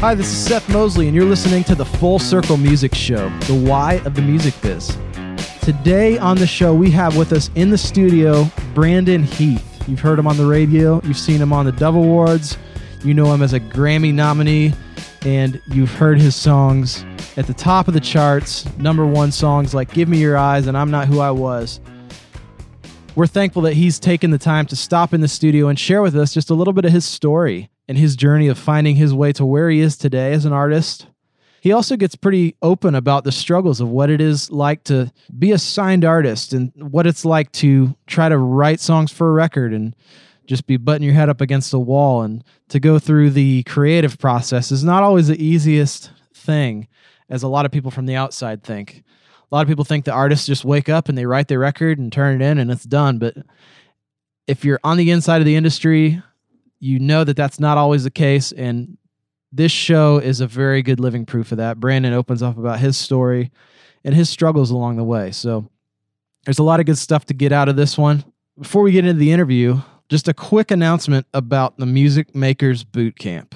Hi, this is Seth Mosley, and you're listening to the Full Circle Music Show, the why of the music biz. Today on the show, we have with us in the studio Brandon Heath. You've heard him on the radio, you've seen him on the Dove Awards, you know him as a Grammy nominee, and you've heard his songs at the top of the charts, number one songs like Give Me Your Eyes and I'm Not Who I Was. We're thankful that he's taken the time to stop in the studio and share with us just a little bit of his story and his journey of finding his way to where he is today as an artist. He also gets pretty open about the struggles of what it is like to be a signed artist and what it's like to try to write songs for a record and just be butting your head up against a wall and to go through the creative process is not always the easiest thing as a lot of people from the outside think a lot of people think the artists just wake up and they write their record and turn it in and it's done. But if you're on the inside of the industry, you know that that's not always the case. And this show is a very good living proof of that. Brandon opens up about his story and his struggles along the way. So there's a lot of good stuff to get out of this one. Before we get into the interview, just a quick announcement about the Music Makers Boot Camp.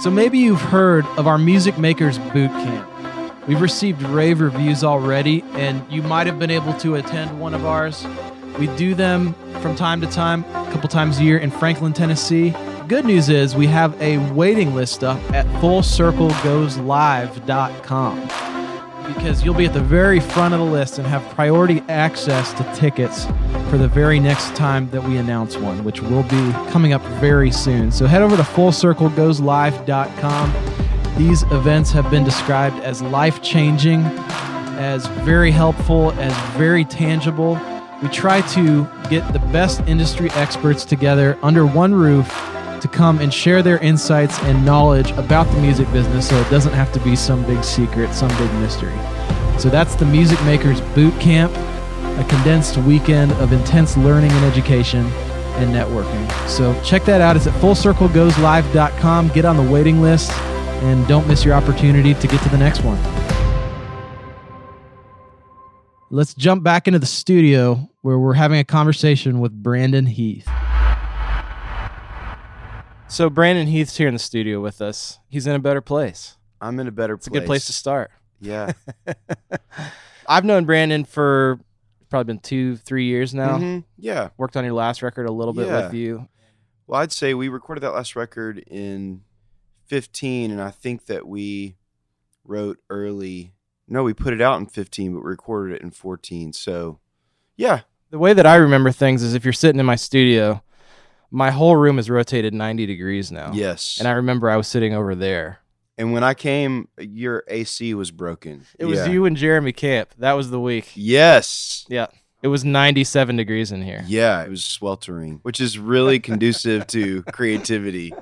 So maybe you've heard of our Music Makers Boot Camp. We've received rave reviews already, and you might have been able to attend one of ours. We do them from time to time, a couple times a year in Franklin, Tennessee. Good news is we have a waiting list up at fullcirclegoeslive.com because you'll be at the very front of the list and have priority access to tickets for the very next time that we announce one, which will be coming up very soon. So head over to fullcirclegoeslive.com these events have been described as life changing, as very helpful, as very tangible. We try to get the best industry experts together under one roof to come and share their insights and knowledge about the music business so it doesn't have to be some big secret, some big mystery. So that's the Music Makers Boot Camp, a condensed weekend of intense learning and education and networking. So check that out. It's at fullcirclegoeslive.com. Get on the waiting list and don't miss your opportunity to get to the next one. Let's jump back into the studio where we're having a conversation with Brandon Heath. So Brandon Heath's here in the studio with us. He's in a better place. I'm in a better place. It's a good place to start. Yeah. I've known Brandon for probably been two, three years now. Mhm. Yeah. Worked on your last record a little bit Yeah. with you. Well, I'd say we recorded that last record in 15, and I think that we wrote early. No, we put it out in 15, but we recorded it in 14. So, yeah. The way that I remember things is if you're sitting in my studio, my whole room is rotated 90 degrees now. Yes. And I remember I was sitting over there. and when I came, your AC was broken. It was Yeah. you and Jeremy Camp. That was the week. Yes. Yeah. It was 97 degrees in here. Yeah, it was sweltering, which is really conducive to creativity.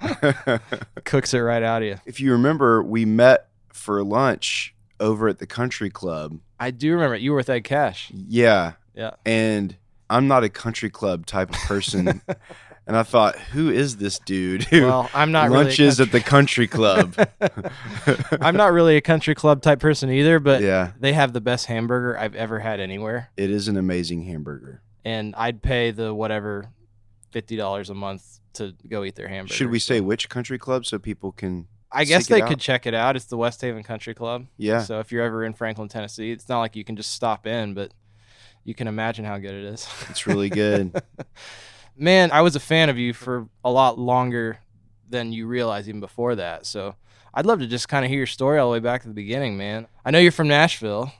Cooks it right out of you. if you remember, we met for lunch over at the country club. I do remember it. You were with Ed Cash. Yeah. Yeah. And I'm not a country club type of person. and I thought, who is this dude who Well, I'm not really lunches country- at the country club? I'm not really a country club type person either, but yeah, they have the best hamburger I've ever had anywhere. it is an amazing hamburger. And I'd pay the whatever $50 a month to go eat their hamburger. Should we say which country club so people can? I guess they could check it out. It's the West Haven Country Club. Yeah. So if you're ever in Franklin, Tennessee, it's not like you can just stop in, but you can imagine how good it is. It's really good. Man, I was a fan of you for a lot longer than you realize even before that. So I'd love to just kind of hear your story all the way back to the beginning, man. I know you're from Nashville.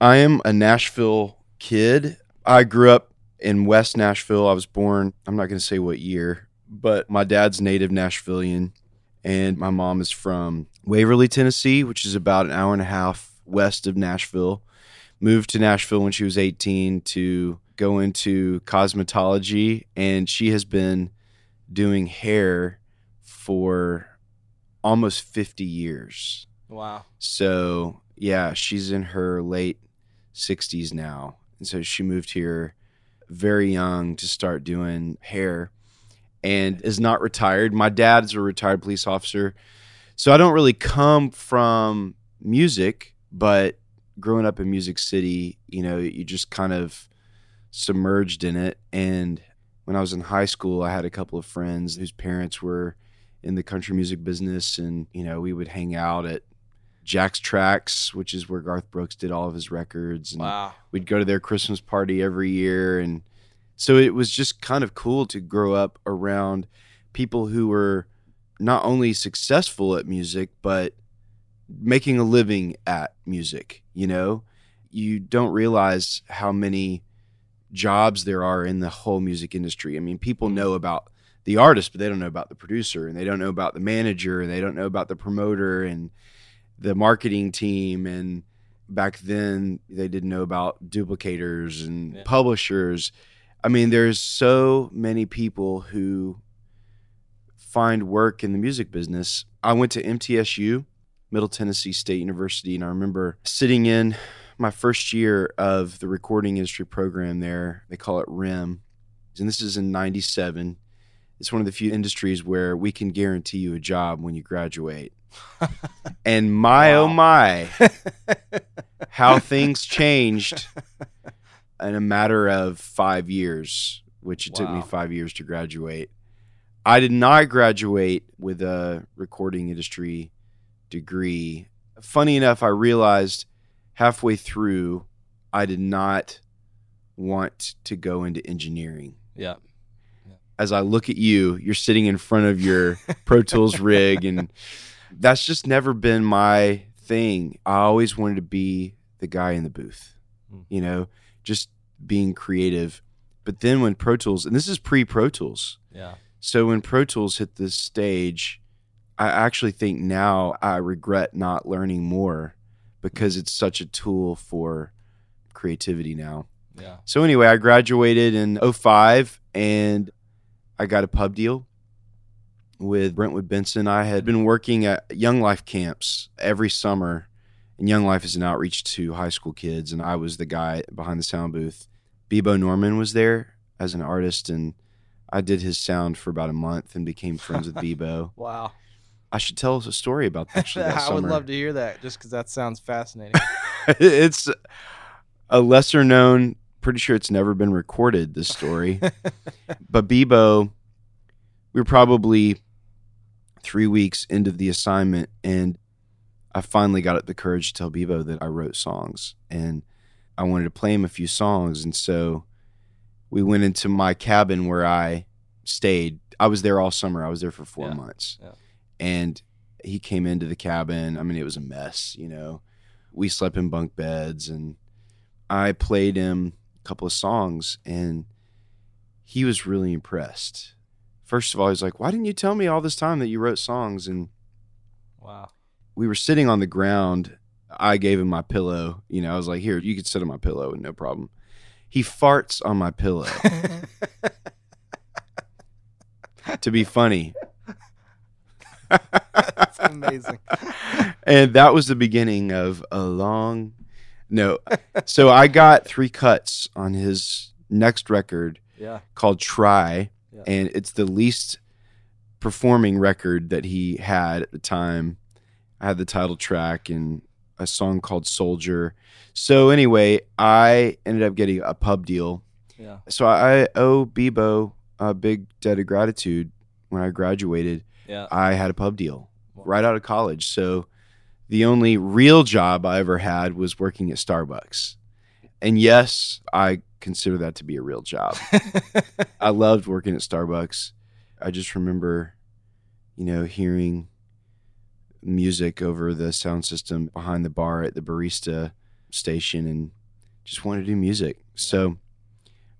I am a Nashville kid. I grew up in West Nashville. I was born, I'm not going to say what year, but my dad's native Nashvilleian, and my mom is from Waverly, Tennessee, which is about an hour and a half west of Nashville. Moved to Nashville when she was 18 to go into cosmetology, and she has been doing hair for almost 50 years. Wow. So yeah, she's in her late sixties now, and so she moved here very young to start doing hair, and is not retired. My dad's a retired police officer, so I don't really come from music, but growing up in Music City, you know, you just kind of submerged in it. And when I was in high school, I had a couple of friends whose parents were in the country music business. And, you know, we would hang out at Jack's Tracks, which is where Garth Brooks did all of his records. And Wow. we'd go to their Christmas party every year. And so it was just kind of cool to grow up around people who were not only successful at music, but making a living at music. You know, you don't realize how many jobs there are in the whole music industry. I mean, people know about the artist, but they don't know about the producer, and they don't know about the manager, and they don't know about the promoter and the marketing team. And back then, they didn't know about duplicators and Yeah. publishers. I mean, there's so many people who find work in the music business. I went to MTSU, Middle Tennessee State University, and I remember sitting in my first year of the recording industry program there. They call it RIM. And this is in 97. It's one of the few industries where we can guarantee you a job when you graduate. and my oh my, how things changed in a matter of five years, which it took me five years to graduate. I did not graduate with a recording industry degree. Funny enough, I realized halfway through I did not want to go into engineering. Yeah. As I look at you, you're sitting in front of your Pro Tools rig, and that's just never been my thing. I always wanted to be the guy in the booth, Hmm. you know, just being creative. But then when Pro Tools, and this is pre Pro Tools, Yeah. so when Pro Tools hit this stage, I actually think now I regret not learning more because mm. it's such a tool for creativity now. Yeah. So anyway, I graduated in 05 and I got a pub deal with Brentwood Benson. I had been working at Young Life camps every summer. And Young Life is an outreach to high school kids and I was the guy behind the sound booth. Bebo Norman was there as an artist and I did his sound for about a month and became friends with Bebo. Wow. I should tell us a story about actually that I would love to hear that just because that sounds fascinating. it's a lesser known pretty sure it's never been recorded this story but bebo we were probably three weeks into the assignment and i finally got the courage to tell bebo that i wrote songs and i wanted to play him a few songs and so we went into my cabin where i stayed i was there all summer i was there for four Yeah. months Yeah. and he came into the cabin i mean it was a mess you know we slept in bunk beds and I played him a couple of songs and he was really impressed. First of all, he's like, Why didn't you tell me all this time that you wrote songs? And wow. We were sitting on the ground. I gave him my pillow. You know, I was like, Here, you can sit on my pillow, and no problem. He farts on my pillow to be funny. That's amazing. and that was the beginning of a long no so i got three cuts on his next record Yeah. called try Yeah. and it's the least performing record that he had at the time i had the title track and a song called soldier so anyway i ended up getting a pub deal Yeah. so i owe bebo a big debt of gratitude when i graduated Yeah. I had a pub deal right out of college. So the only real job I ever had was working at Starbucks. And yes, I consider that to be a real job. I loved working at Starbucks. I just remember, you know, hearing music over the sound system behind the bar at the barista station and just wanted to do music. So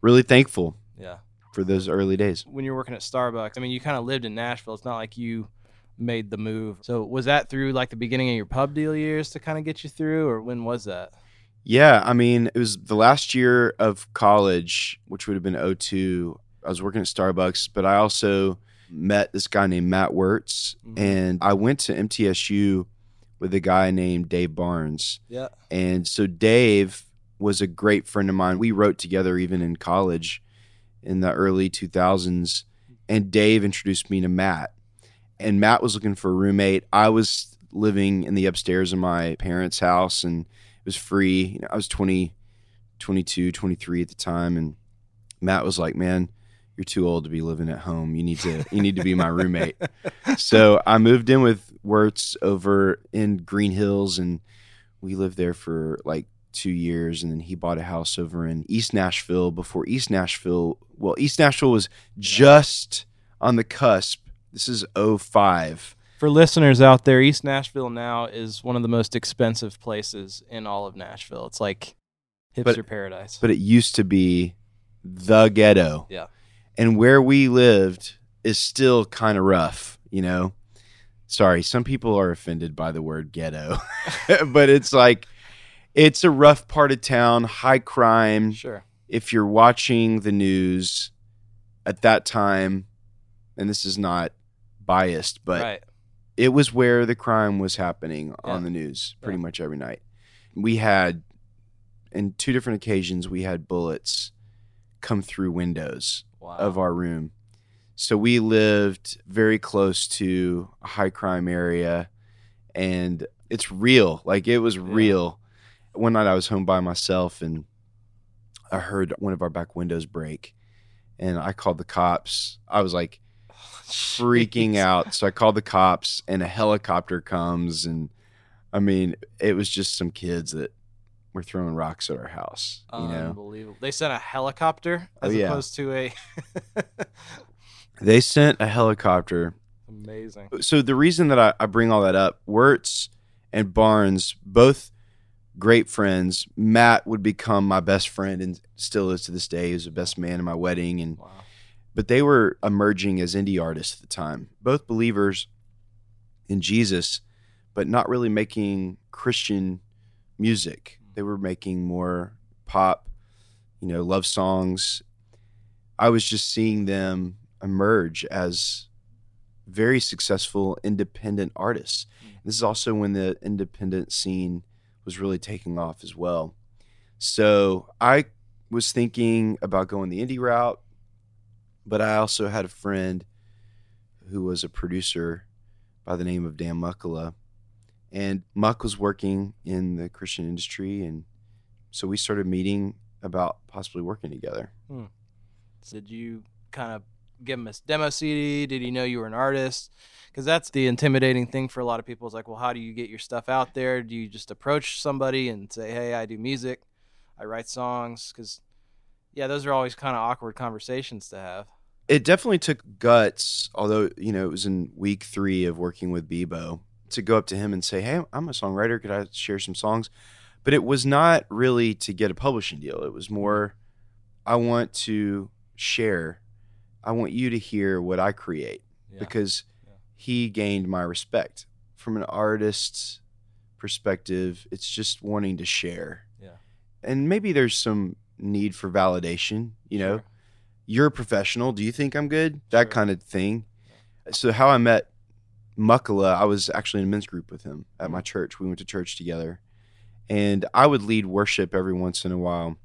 really thankful yeah. for those early days. When you're working at Starbucks, I mean, you kind of lived in Nashville. It's not like you made the move. So was that through like the beginning of your pub deal years to kind of get you through, or when was that? Yeah, I mean, it was the last year of college, which would have been 02. I was working at Starbucks, but I also met this guy named Matt Wertz, Mhm. and I went to MTSU with a guy named Dave Barnes. Yeah. And so Dave was a great friend of mine. We wrote together even in college in the early 2000s. And Dave introduced me to Matt. And Matt was looking for a roommate. I was living in the upstairs of my parents' house and it was free. You know, I was 20, 22, 23 at the time. And Matt was like, man, you're too old to be living at home. You need to you need to be my roommate. so I moved in with Wertz over in Green Hills, and we lived there for like two years. And then he bought a house over in East Nashville. Before East Nashville, well, East Nashville was just on the cusp. This is 05. For listeners out there, East Nashville now is one of the most expensive places in all of Nashville. It's like hipster But- paradise. but it used to be the ghetto. Yeah. And where we lived is still kind of rough, you know. Sorry, some people are offended by the word ghetto, but it's like it's a rough part of town, high crime. sure. If you're watching the news at that time, and this is not biased, but right. it was where the crime was happening on the news pretty Yeah. much every night. We had, in two different occasions, we had bullets come through windows Wow. of our room. So we lived very close to a high crime area, and it's real. Like it was real. One night I was home by myself, and I heard one of our back windows break, and I called the cops. I was like, freaking out. So I called the cops, and a helicopter comes, and I mean, it was just some kids that were throwing rocks at our house. You know, Unbelievable. They sent a helicopter Oh, as yeah. opposed to a. they sent a helicopter. Amazing. So the reason that I, I bring all that up, Wertz and Barnes, both great friends. Matt would become my best friend, and still is to this day. He was the best man in my wedding, and Wow. but they were emerging as indie artists at the time. Both believers in Jesus, but not really making Christian music. They were making more pop, you know, love songs. I was just seeing them emerge as very successful independent artists. Mm. This is also when the independent scene was really taking off as well. So I was thinking about going the indie route, but I also had a friend who was a producer by the name of Dan Muckala. And Muck was working in the Christian industry. And so we started meeting about possibly working together. Hmm. So, Did you kind of give him a demo CD? Did he know you were an artist? Because that's the intimidating thing for a lot of people. Is like, well, how do you get your stuff out there? Do you just approach somebody and say, hey, I do music, I write songs? Because yeah, those are always kind of awkward conversations to have. It definitely took guts, although, you know, it was in week three of working with Bebo to go up to him and say, Hey, I'm a songwriter. Could I share some songs? But it was not really to get a publishing deal. It was more, I want to share. I want you to hear what I create Yeah. because Yeah. he gained my respect. From an artist's perspective, it's just wanting to share. Yeah. And maybe there's some need for validation, you know? Sure. You're a professional. Do you think I'm good? That Sure. kind of thing. So how I met Muckala, I was actually in a men's group with him at my mm-hmm. church. We went to church together. And I would lead worship every once in a while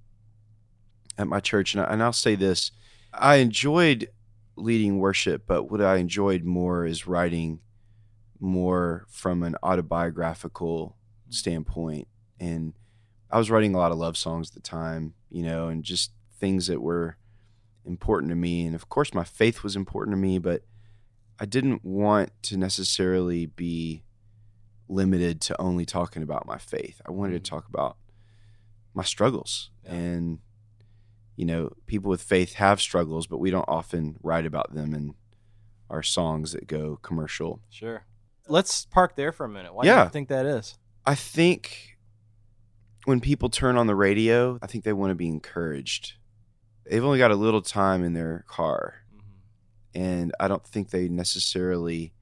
at my church. And, I, and I'll say this I enjoyed leading worship, but what I enjoyed more is writing more from an autobiographical mm-hmm. standpoint. And I was writing a lot of love songs at the time, you know, and just things that were important to me. And of course, my faith was important to me, but I didn't want to necessarily be limited to only talking about my faith. I wanted to mm-hmm. talk about my struggles. Yeah. And, you know, people with faith have struggles, but we don't often write about them in our songs that go commercial. Sure. Let's park there for a minute. Why do Yeah. you think that is? I think when people turn on the radio, I think they want to be encouraged. They've only got a little time in their car, and I don't think they necessarily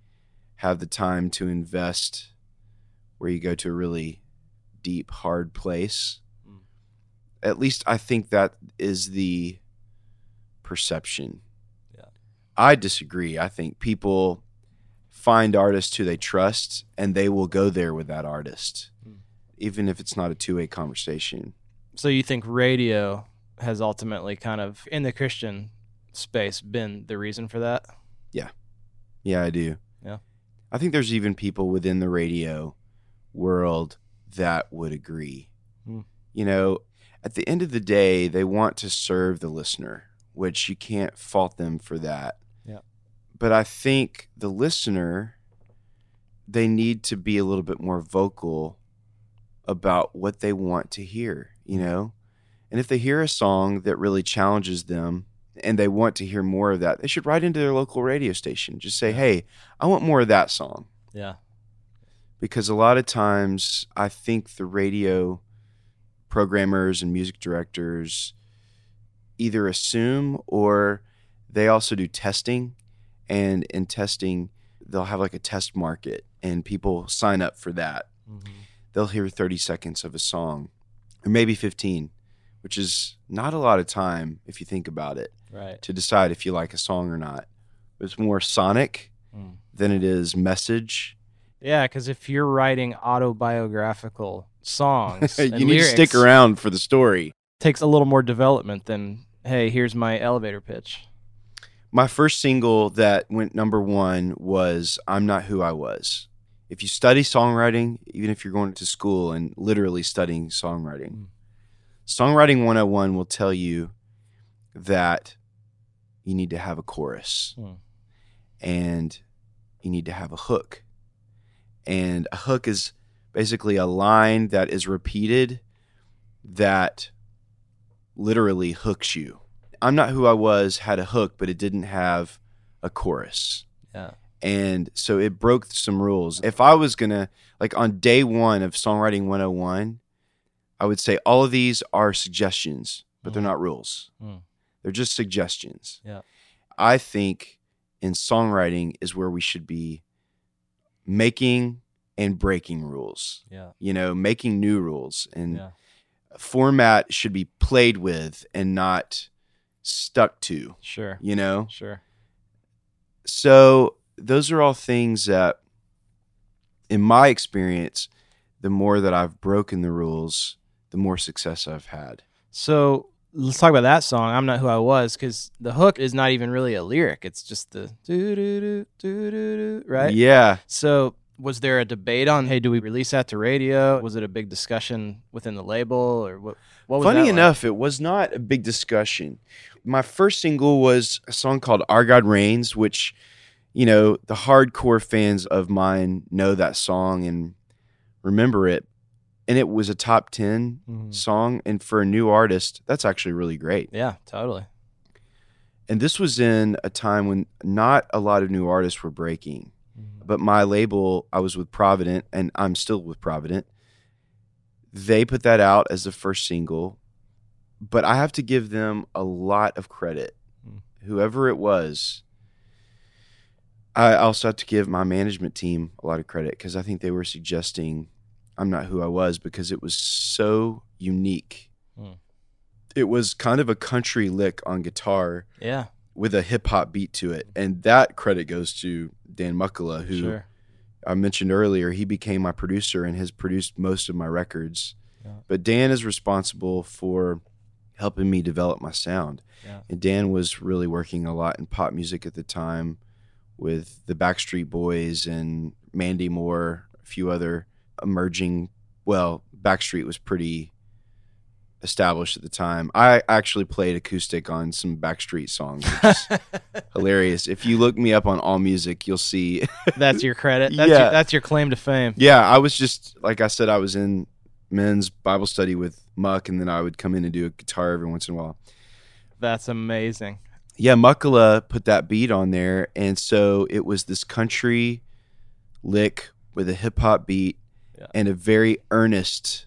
have the time to invest where you go to a really deep, hard place. Mm. At least I think that is the perception. Yeah. I disagree. I think people find artists who they trust and they will go there with that artist, Mm. even if it's not a two way conversation. So you think radio has ultimately kind of in the Christian space been the reason for that? Yeah, Yeah, I do. Yeah. I think there's even people within the radio world that would agree. Hmm. You know, at the end of the day, they want to serve the listener, which you can't fault them for that. Yeah. But I think the listener, they need to be a little bit more vocal about what they want to hear, you know? And if they hear a song that really challenges them and they want to hear more of that, they should write into their local radio station. Just say, hey, I want more of that song. Yeah. Because a lot of times I think the radio programmers and music directors either assume or they also do testing. And in testing, they'll have like a test market and people sign up for that. Mm-hmm. They'll hear 30 seconds of a song or maybe 15, which is not a lot of time if you think about it Right. to decide if you like a song or not. It's more sonic Mm. than it is message. Yeah, because if you're writing autobiographical songs, you need to stick around for the story. Takes a little more development than hey, here's my elevator pitch. My first single that went number one was I'm Not Who I Was. If you study songwriting, even if you're going to school and literally studying songwriting, Mm. Songwriting 101 will tell you that you need to have a chorus Mm. and you need to have a hook. And a hook is basically a line that is repeated that literally hooks you. I'm not who I was had a hook, but it didn't have a chorus. Yeah. And so it broke some rules. If I was going to, like on day one of Songwriting 101, I would say all of these are suggestions, but they're Mhm. not rules. Mm. They're just suggestions. Yeah. I think in songwriting is where we should be making and breaking rules, Yeah. you know, making new rules. And Yeah. format should be played with and not stuck to, Sure. you know? Sure. So those are all things that, in my experience, the more that I've broken the rules, the more success I've had. So let's talk about that song. I'm not who I was because the hook is not even really a lyric. It's just the do do do do do right. Yeah. So was there a debate on hey, do we release that to radio? Was it a big discussion within the label or what? What Funny like? enough, it was not a big discussion. My first single was a song called Our God Reigns, which, you know, the hardcore fans of mine know that song and remember it. And it was a top 10 Mhm. song. And for a new artist, that's actually really great. Yeah, totally. And this was in a time when not a lot of new artists were breaking. But my label, I was with Provident, and I'm still with Provident. They put that out as the first single, but I have to give them a lot of credit. Mm. Whoever it was, I also have to give my management team a lot of credit because I think they were suggesting I'm not who I was because it was so unique. Mm. It was kind of a country lick on guitar Yeah, with a hip hop beat to it. And that credit goes to Dan Muckala, who sure. I mentioned earlier. He became my producer and has produced most of my records. Yeah. But Dan is responsible for helping me develop my sound. Yeah. And Dan was really working a lot in pop music at the time with the Backstreet Boys and Mandy Moore, a few other emerging. Well, Backstreet was pretty established at the time. I actually played acoustic on some Backstreet songs, which is hilarious. If you look me up on All Music, you'll see. that's your credit. That's Yeah. your, that's your claim to fame. yeah, I was just like I said, I was in men's Bible study with Muck, and then I would come in and do a guitar every once in a while. That's amazing. Yeah, Muckala put that beat on there, and so it was this country lick with a hip hop beat Yeah. and a very earnest.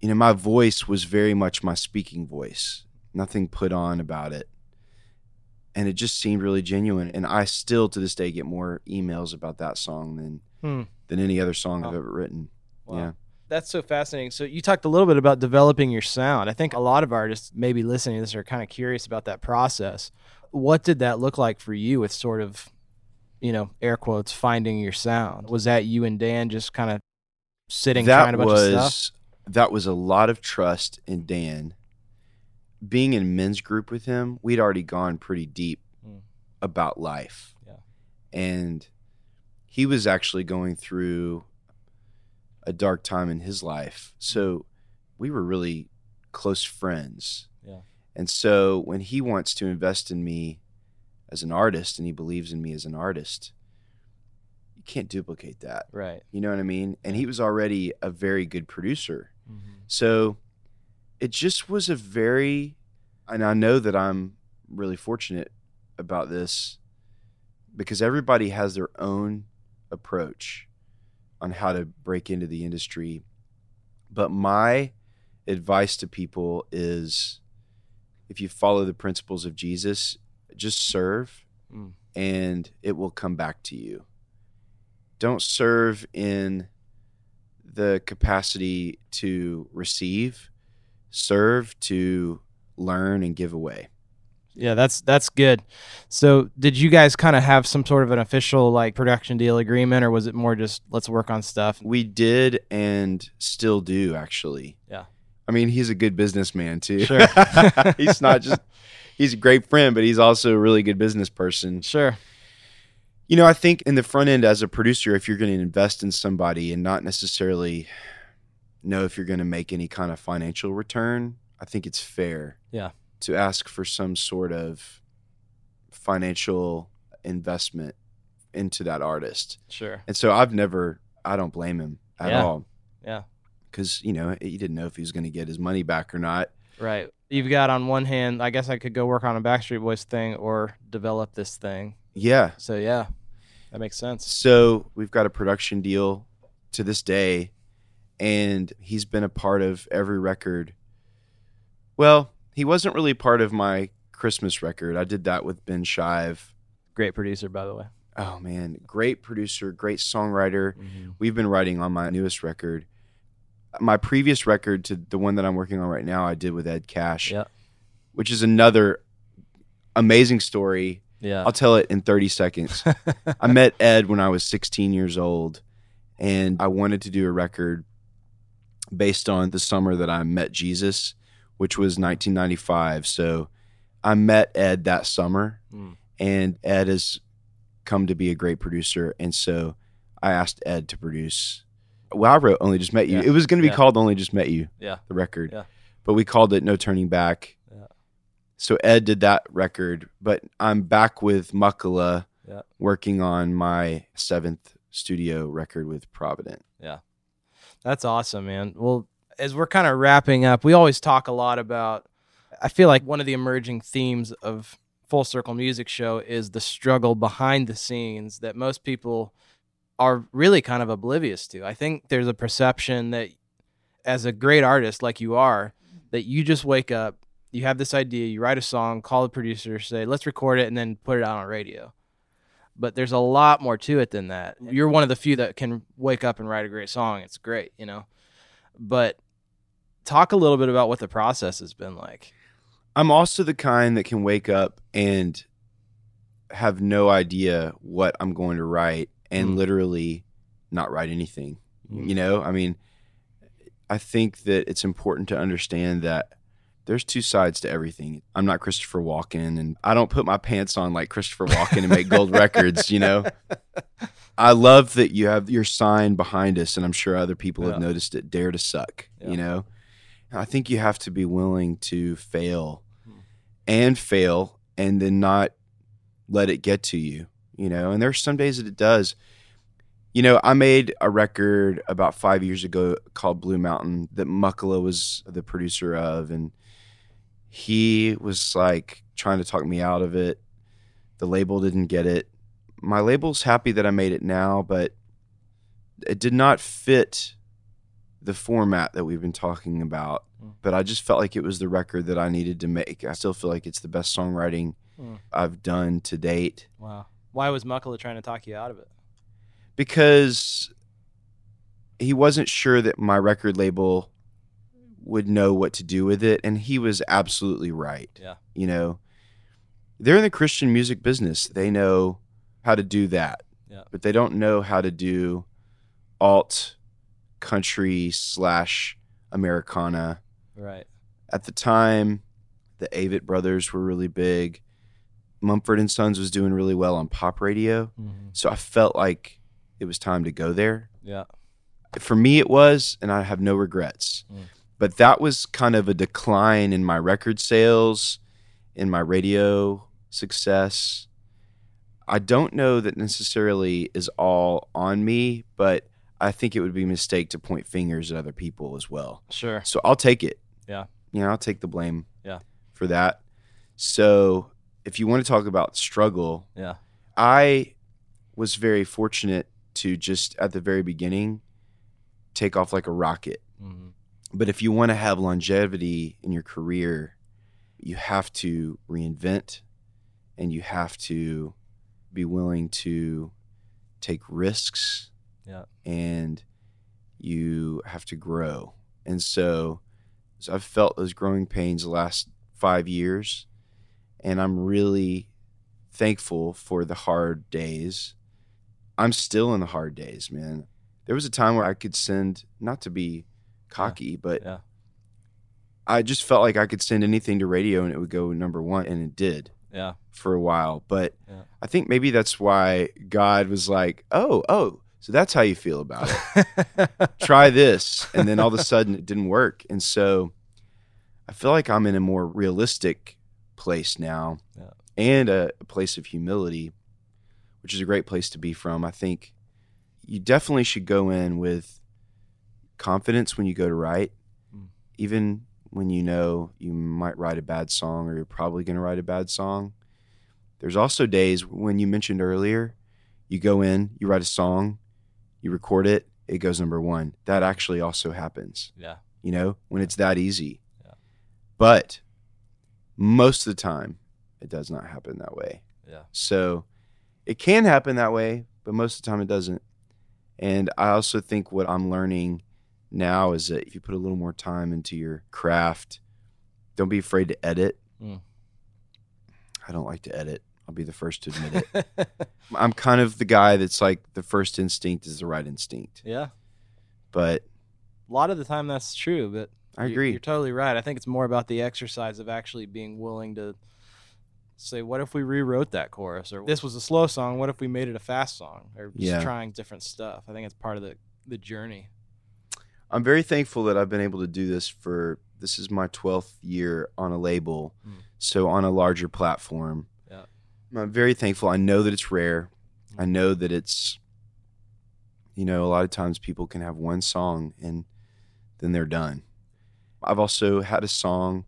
You know, my voice was very much my speaking voice. Nothing put on about it. And it just seemed really genuine. And I still to this day get more emails about that song than Hmm. than any other song I've ever written. Wow. Yeah. That's so fascinating. So you talked a little bit about developing your sound. I think a lot of artists maybe listening to this are kind of curious about that process. What did that look like for you with sort of, you know, air quotes, finding your sound? Was that you and Dan just kind of sitting that a bunch was of stuff? that was a lot of trust in Dan. Being in men's group with him, we'd already gone pretty deep Mm. about life. Yeah. And he was actually going through a dark time in his life. So we were really close friends. Yeah. And so when he wants to invest in me as an artist and he believes in me as an artist, can't duplicate that. Right. You know what I mean? And he was already a very good producer. Mm-hmm. So it just was a very, and I know that I'm really fortunate about this because everybody has their own approach on how to break into the industry. But my advice to people is if you follow the principles of Jesus, just serve Mm. and it will come back to you. Don't serve in the capacity to receive, serve to learn and give away. Yeah, that's that's good. So, did you guys kind of have some sort of an official like production deal agreement, or was it more just let's work on stuff? We did and still do actually. Yeah. I mean, he's a good businessman too. Sure. he's not just he's a great friend, but he's also a really good business person. Sure. You know, I think in the front end as a producer, if you're going to invest in somebody and not necessarily know if you're going to make any kind of financial return, I think it's fair. Yeah. To ask for some sort of financial investment into that artist. Sure. And so I've never I don't blame him at Yeah. all. Yeah. Cuz you know, he didn't know if he was going to get his money back or not. Right. You've got on one hand, I guess I could go work on a Backstreet Boys thing or develop this thing. Yeah. So yeah, that makes sense. So we've got a production deal to this day, and he's been a part of every record. Well, he wasn't really part of my Christmas record. I did that with Ben Shive. Great producer, by the way. Oh man, great producer, great songwriter. Mm-hmm. We've been writing on my newest record. My previous record to the one that I'm working on right now, I did with Ed Cash, Yeah. which is another amazing story. Yeah. I'll tell it in 30 seconds. I met Ed when I was 16 years old, and I wanted to do a record based on the summer that I met Jesus, which was 1995. So I met Ed that summer, Mm. and Ed has come to be a great producer. And so I asked Ed to produce. Well, I wrote Only Just Met You. Yeah. It was going to be Yeah. called Only Just Met You, Yeah. the record. Yeah. But we called it No Turning Back. So Ed did that record, but I'm back with Muckala Yeah. working on my seventh studio record with Provident. Yeah. That's awesome, man. Well, as we're kind of wrapping up, we always talk a lot about. I feel like one of the emerging themes of Full Circle Music Show is the struggle behind the scenes that most people are really kind of oblivious to. I think there's a perception that as a great artist like you are, that you just wake up, you have this idea, you write a song, call the producer, say, let's record it, and then put it out on radio. But there's a lot more to it than that. You're one of the few that can wake up and write a great song. It's great, you know. But talk a little bit about what the process has been like. I'm also the kind that can wake up and have no idea what I'm going to write and Mm. literally not write anything. Mm. You know, I mean, I think that it's important to understand that there's two sides to everything. I'm not Christopher Walken and I don't put my pants on like Christopher Walken and make gold records, you know. I love that you have your sign behind us and I'm sure other people have noticed it, dare to suck, Yeah. you know. I think you have to be willing to fail Hmm. and fail and then not let it get to you, you know. And there's some days that it does. You know, I made a record about five years ago called Blue Mountain that Muckala was the producer of, and he was like trying to talk me out of it. The label didn't get it. My label's happy that I made it now, but it did not fit the format that we've been talking about. Mm. But I just felt like it was the record that I needed to make. I still feel like it's the best songwriting Mm. I've done to date Wow. Why was Muckala trying to talk you out of it? because he wasn't sure that my record label would know what to do with it and he was absolutely right Yeah. you know they're in the christian music business they know how to do that Yeah. but they don't know how to do alt country slash americana Right. at the time the avett brothers were really big mumford and sons was doing really well on pop radio so i felt like it was time to go there Yeah. for me it was and i have no regrets Mm. But that was kind of a decline in my record sales, in my radio success. I don't know that necessarily is all on me, but I think it would be a mistake to point fingers at other people as well. Sure. So I'll take it. Yeah. You know, I'll take the blame. Yeah. For that. So if you want to talk about struggle, Yeah. I was very fortunate to just at the very beginning take off like a rocket. Mhm. But if you want to have longevity in your career, you have to reinvent and you have to be willing to take risks. Yeah. And you have to grow. And so, so I've felt those growing pains the last five years. And I'm really thankful for the hard days. I'm still in the hard days, man. There was a time where I could send, not to be cocky, but Yeah. I just felt like I could send anything to radio and it would go number one, and it did Yeah. for a while. But Yeah. I think maybe that's why God was like, "Oh, oh, so that's how you feel about it. Try this," and then all of a sudden it didn't work, and so I feel like I'm in a more realistic place now, Yeah. and a, a place of humility, which is a great place to be from. I think you definitely should go in with confidence when you go to write, Mm. even when you know you might write a bad song or you're probably going to write a bad song. There's also days when you mentioned earlier, you go in, you write a song, you record it, it goes number one. That actually also happens, yeah. you know, when it's that easy. Yeah. But most of the time, it does not happen that way. Yeah. So it can happen that way, but most of the time it doesn't. And I also think what I'm learning now is that if you put a little more time into your craft, don't be afraid to edit. Mm. I don't like to edit. I'll be the first to admit it. I'm kind of the guy that's like the first instinct is the right instinct. yeah. But A lot of the time that's true, but I you- agree. You're totally right. I think it's more about the exercise of actually being willing to say, what if we rewrote that chorus? Or this was a slow song. What if we made it a fast song? Or just Yeah. trying different stuff. I think it's part of the, the journey. I'm very thankful that I've been able to do this for this is my 12th year on a label. Mm. So on a larger platform. Yeah. I'm very thankful. I know that it's rare. I Mm. know that it's you know, a lot of times people can have one song and then they're done. I've also had a song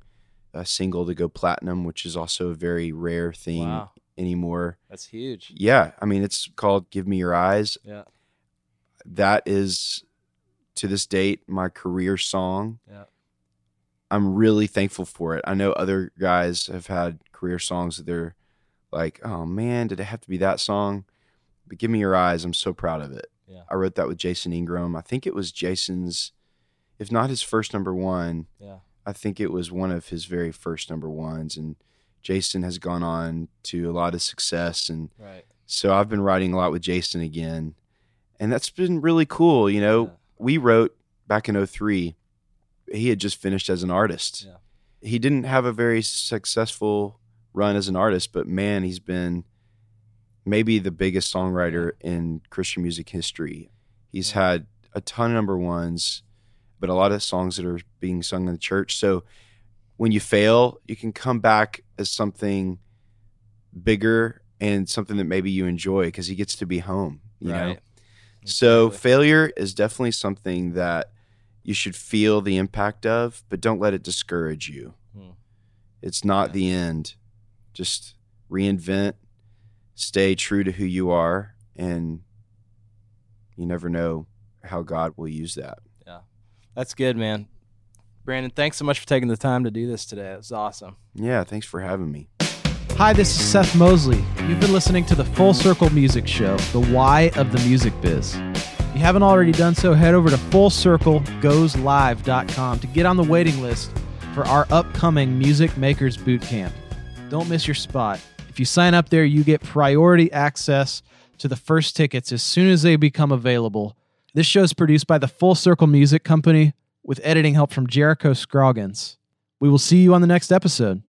a single to go platinum, which is also a very rare thing Wow. anymore. That's huge. Yeah, I mean it's called Give Me Your Eyes. Yeah. That is to this date my career song. Yeah. I'm really thankful for it. I know other guys have had career songs that they're like, "Oh man, did it have to be that song?" But Give Me Your Eyes, I'm so proud of it. Yeah. I wrote that with Jason Ingram. I think it was Jason's if not his first number 1, Yeah. I think it was one of his very first number ones and Jason has gone on to a lot of success and Right. so I've been writing a lot with Jason again. And that's been really cool. You know, Yeah. We wrote back in 03. He had just finished as an artist. Yeah. He didn't have a very successful run as an artist, but man, he's been maybe the biggest songwriter in Christian music history. He's Yeah. had a ton of number ones, but a lot of songs that are being sung in the church. So when you fail, you can come back as something bigger and something that maybe you enjoy because he gets to be home, you know? So failure is definitely something that you should feel the impact of, but don't let it discourage you. Hmm. It's not Yeah. the end. Just reinvent, stay true to who you are, and you never know how God will use that. Yeah. That's good, man. Brandon, thanks so much for taking the time to do this today. It was awesome. Yeah, thanks for having me. Hi, this is Seth Mosley. You've been listening to the Full Circle Music Show, the why of the music biz. If you haven't already done so, head over to fullcirclegoeslive.com to get on the waiting list for our upcoming Music Makers Boot Camp. Don't miss your spot. If you sign up there, you get priority access to the first tickets as soon as they become available. This show is produced by the Full Circle Music Company with editing help from Jericho Scroggins. We will see you on the next episode.